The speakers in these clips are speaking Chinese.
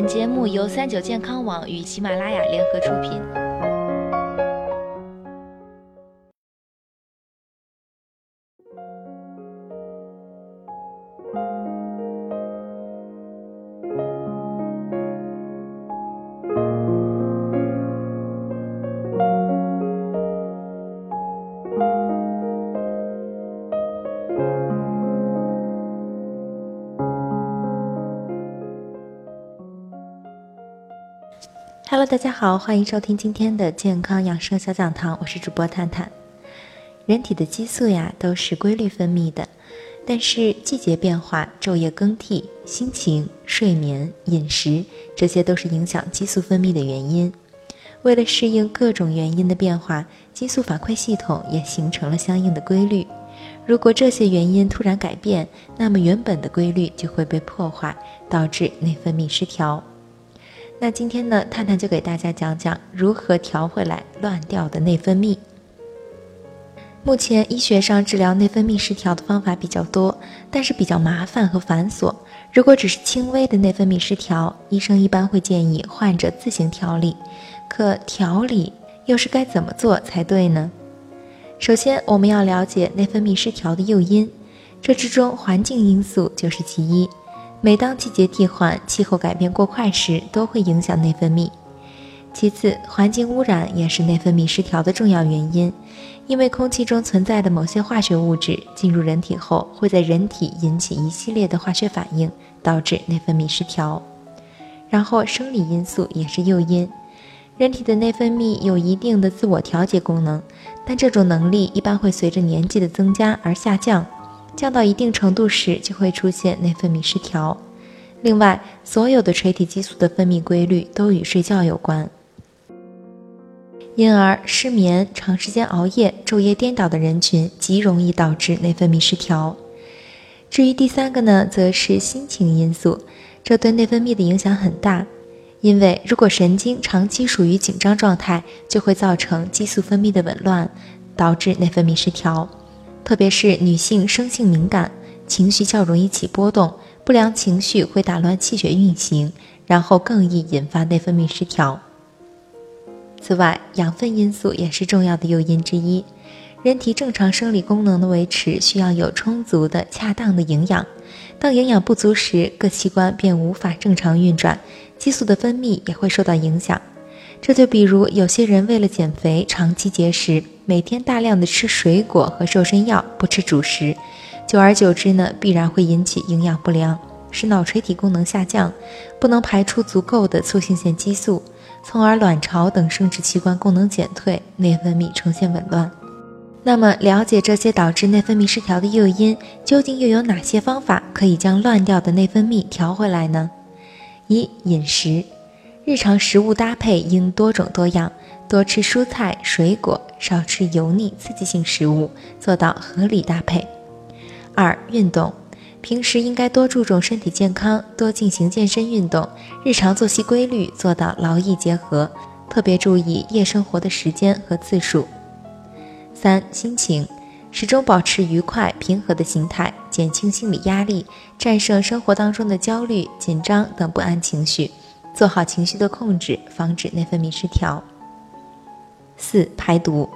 本节目由三九健康网与喜马拉雅联合出品。Hello，大家好，欢迎收听今天的健康养生小讲堂，我是主播探探。人体的激素呀都是规律分泌的，但是季节变化、昼夜更替、心情、睡眠、饮食，这些都是影响激素分泌的原因。为了适应各种原因的变化，激素反馈系统也形成了相应的规律。如果这些原因突然改变，那么原本的规律就会被破坏，导致内分泌失调。那今天呢，探探就给大家讲讲如何调回来乱掉的内分泌。目前医学上治疗内分泌失调的方法比较多，但是比较麻烦和繁琐。如果只是轻微的内分泌失调，医生一般会建议患者自行调理。可调理又是该怎么做才对呢？首先，我们要了解内分泌失调的诱因，这之中环境因素就是其一。每当季节替换、气候改变过快时，都会影响内分泌。其次，环境污染也是内分泌失调的重要原因，因为空气中存在的某些化学物质进入人体后，会在人体引起一系列的化学反应，导致内分泌失调。然后，生理因素也是诱因。人体的内分泌有一定的自我调节功能，但这种能力一般会随着年纪的增加而下降。降到一定程度时，就会出现内分泌失调。另外，所有的垂体激素的分泌规律都与睡觉有关，因而失眠、长时间熬夜、昼夜颠倒的人群极容易导致内分泌失调。至于第三个呢，则是心情因素，这对内分泌的影响很大。因为如果神经长期处于紧张状态，就会造成激素分泌的紊乱，导致内分泌失调。特别是女性生性敏感，情绪较容易起波动，不良情绪会打乱气血运行，然后更易引发内分泌失调。此外，养分因素也是重要的诱因之一。人体正常生理功能的维持需要有充足的、恰当的营养，当营养不足时，各器官便无法正常运转，激素的分泌也会受到影响。这就比如有些人为了减肥，长期节食，每天大量的吃水果和瘦身药，不吃主食，久而久之呢，必然会引起营养不良，使脑垂体功能下降，不能排出足够的促性腺激素，从而卵巢等生殖器官功能减退，内分泌呈现紊乱。那么，了解这些导致内分泌失调的诱因，究竟又有哪些方法可以将乱掉的内分泌调回来呢？一、饮食。日常食物搭配应多种多样，多吃蔬菜水果，少吃油腻刺激性食物，做到合理搭配。二、运动，平时应该多注重身体健康，多进行健身运动，日常作息规律，做到劳逸结合，特别注意夜生活的时间和次数。三、心情，始终保持愉快平和的心态，减轻心理压力，战胜生活当中的焦虑、紧张等不安情绪。做好情绪的控制，防止内分泌失调。四、排毒，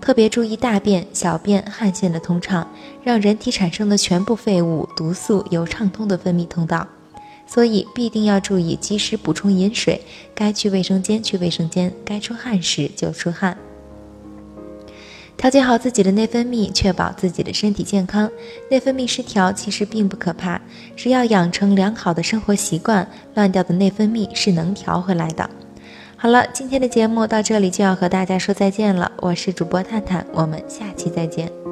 特别注意大便、小便、汗腺的通畅，让人体产生的全部废物、毒素有畅通的分泌通道。所以必定要注意及时补充饮水，该去卫生间去卫生间，该出汗时就出汗。调节好自己的内分泌，确保自己的身体健康。内分泌失调其实并不可怕，只要养成良好的生活习惯，乱掉的内分泌是能调回来的。好了，今天的节目到这里就要和大家说再见了，我是主播探探，我们下期再见。